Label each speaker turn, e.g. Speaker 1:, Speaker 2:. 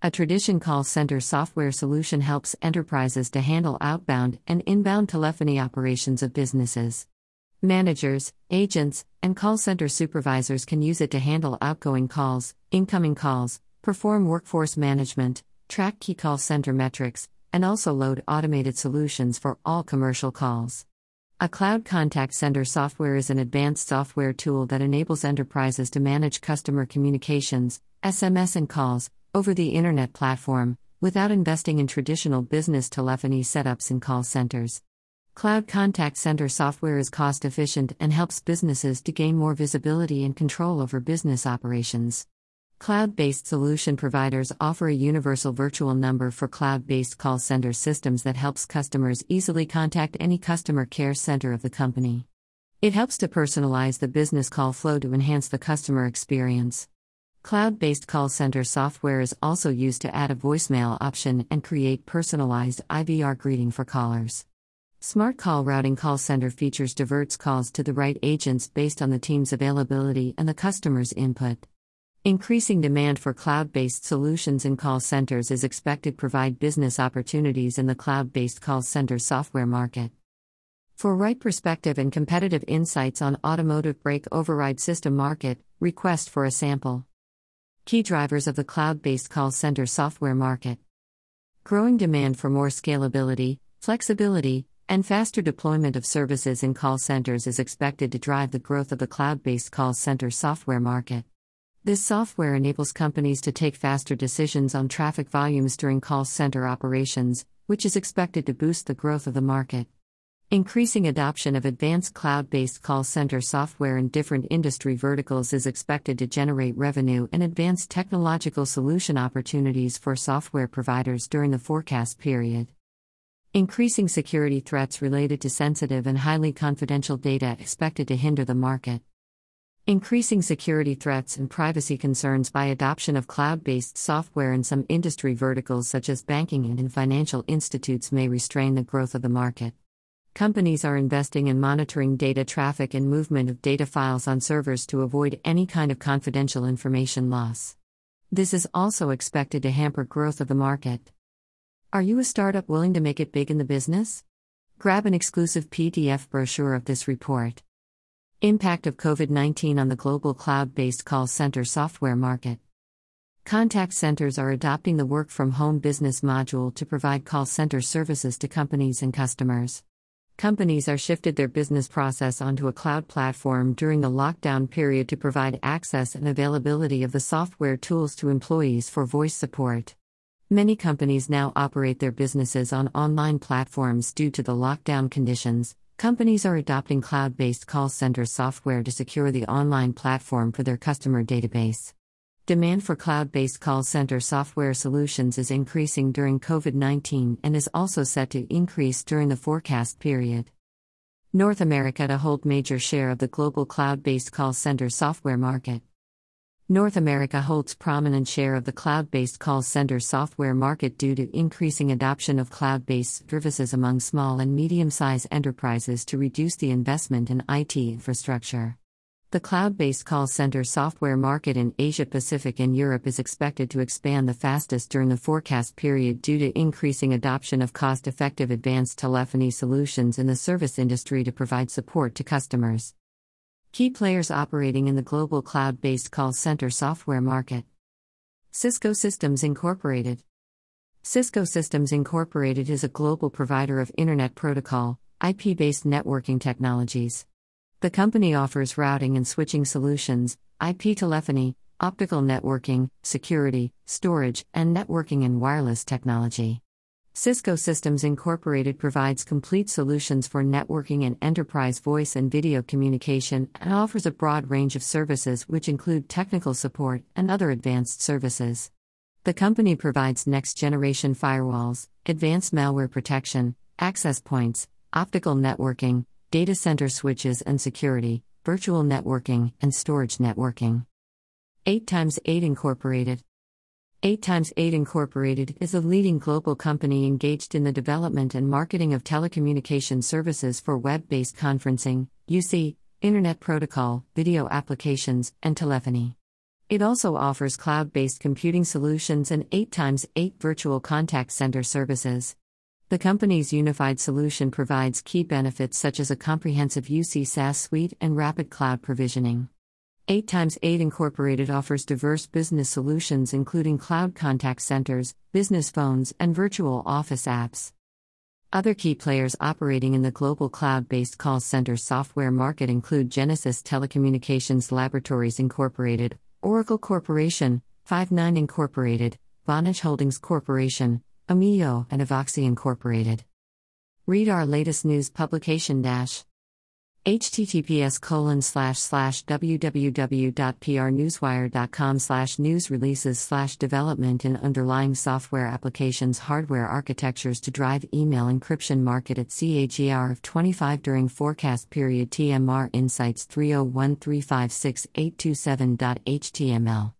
Speaker 1: A tradition call center software solution helps enterprises to handle outbound and inbound telephony operations of businesses. Managers, agents, and call center supervisors can use it to handle outgoing calls, incoming calls, perform workforce management, track key call center metrics, and also load automated solutions for all commercial calls. A cloud contact center software is an advanced software tool that enables enterprises to manage customer communications, SMS, and calls over the Internet platform, without investing in traditional business telephony setups and call centers. Cloud Contact Center software is cost efficient and helps businesses to gain more visibility and control over business operations. Cloud based solution providers offer a universal virtual number for cloud based call center systems that helps customers easily contact any customer care center of the company. It helps to personalize the business call flow to enhance the customer experience. Cloud based call center software is also used to add a voicemail option and create personalized IVR greeting for callers. Smart Call Routing Call Center features diverts calls to the right agents based on the team's availability and the customer's input. Increasing demand for cloud based solutions in call centers is expected to provide business opportunities in the cloud based call center software market. For right perspective and competitive insights on automotive brake override system market, request for a sample. Key drivers of the cloud based call center software market. Growing demand for more scalability, flexibility, and faster deployment of services in call centers is expected to drive the growth of the cloud based call center software market. This software enables companies to take faster decisions on traffic volumes during call center operations, which is expected to boost the growth of the market. Increasing adoption of advanced cloud based call center software in different industry verticals is expected to generate revenue and advanced technological solution opportunities for software providers during the forecast period. Increasing security threats related to sensitive and highly confidential data expected to hinder the market. Increasing security threats and privacy concerns by adoption of cloud based software in some industry verticals, such as banking and in financial institutes, may restrain the growth of the market. Companies are investing in monitoring data traffic and movement of data files on servers to avoid any kind of confidential information loss. This is also expected to hamper growth of the market. Are you a startup willing to make it big in the business? Grab an exclusive PDF brochure of this report. Impact of COVID 19 on the global cloud based call center software market. Contact centers are adopting the work from home business module to provide call center services to companies and customers. Companies are shifted their business process onto a cloud platform during the lockdown period to provide access and availability of the software tools to employees for voice support. Many companies now operate their businesses on online platforms due to the lockdown conditions. Companies are adopting cloud based call center software to secure the online platform for their customer database. Demand for cloud based call center software solutions is increasing during COVID 19 and is also set to increase during the forecast period. North America to hold major share of the global cloud based call center software market. North America holds prominent share of the cloud based call center software market due to increasing adoption of cloud based services among small and medium sized enterprises to reduce the investment in IT infrastructure. The cloud based call center software market in Asia Pacific and Europe is expected to expand the fastest during the forecast period due to increasing adoption of cost effective advanced telephony solutions in the service industry to provide support to customers. Key players operating in the global cloud based call center software market Cisco Systems Incorporated. Cisco Systems Incorporated is a global provider of Internet Protocol, IP based networking technologies. The company offers routing and switching solutions, IP telephony, optical networking, security, storage, and networking and wireless technology. Cisco Systems Incorporated provides complete solutions for networking and enterprise voice and video communication and offers a broad range of services which include technical support and other advanced services. The company provides next generation firewalls, advanced malware protection, access points, optical networking, data center switches and security, virtual networking, and storage networking. 8 times 8 Incorporated 8 times 8 Incorporated is a leading global company engaged in the development and marketing of telecommunication services for web based conferencing, UC, Internet Protocol, video applications, and telephony. It also offers cloud based computing solutions and 8x8 virtual contact center services. The company's unified solution provides key benefits such as a comprehensive UCaaS suite and rapid cloud provisioning. 8x8 Incorporated offers diverse business solutions including cloud contact centers, business phones, and virtual office apps. Other key players operating in the global cloud based call center software market include Genesys Telecommunications Laboratories Incorporated, Oracle Corporation, Five9 Incorporated, Vonage Holdings Corporation, Ameyo, and Avoxi Incorporated. Read our latest news publication dash https colon slash slash www.prnewswire.com slash news releases slash development in underlying software applications hardware architectures to drive email encryption market at CAGR of 25 during forecast period TMR Insights 301356827.html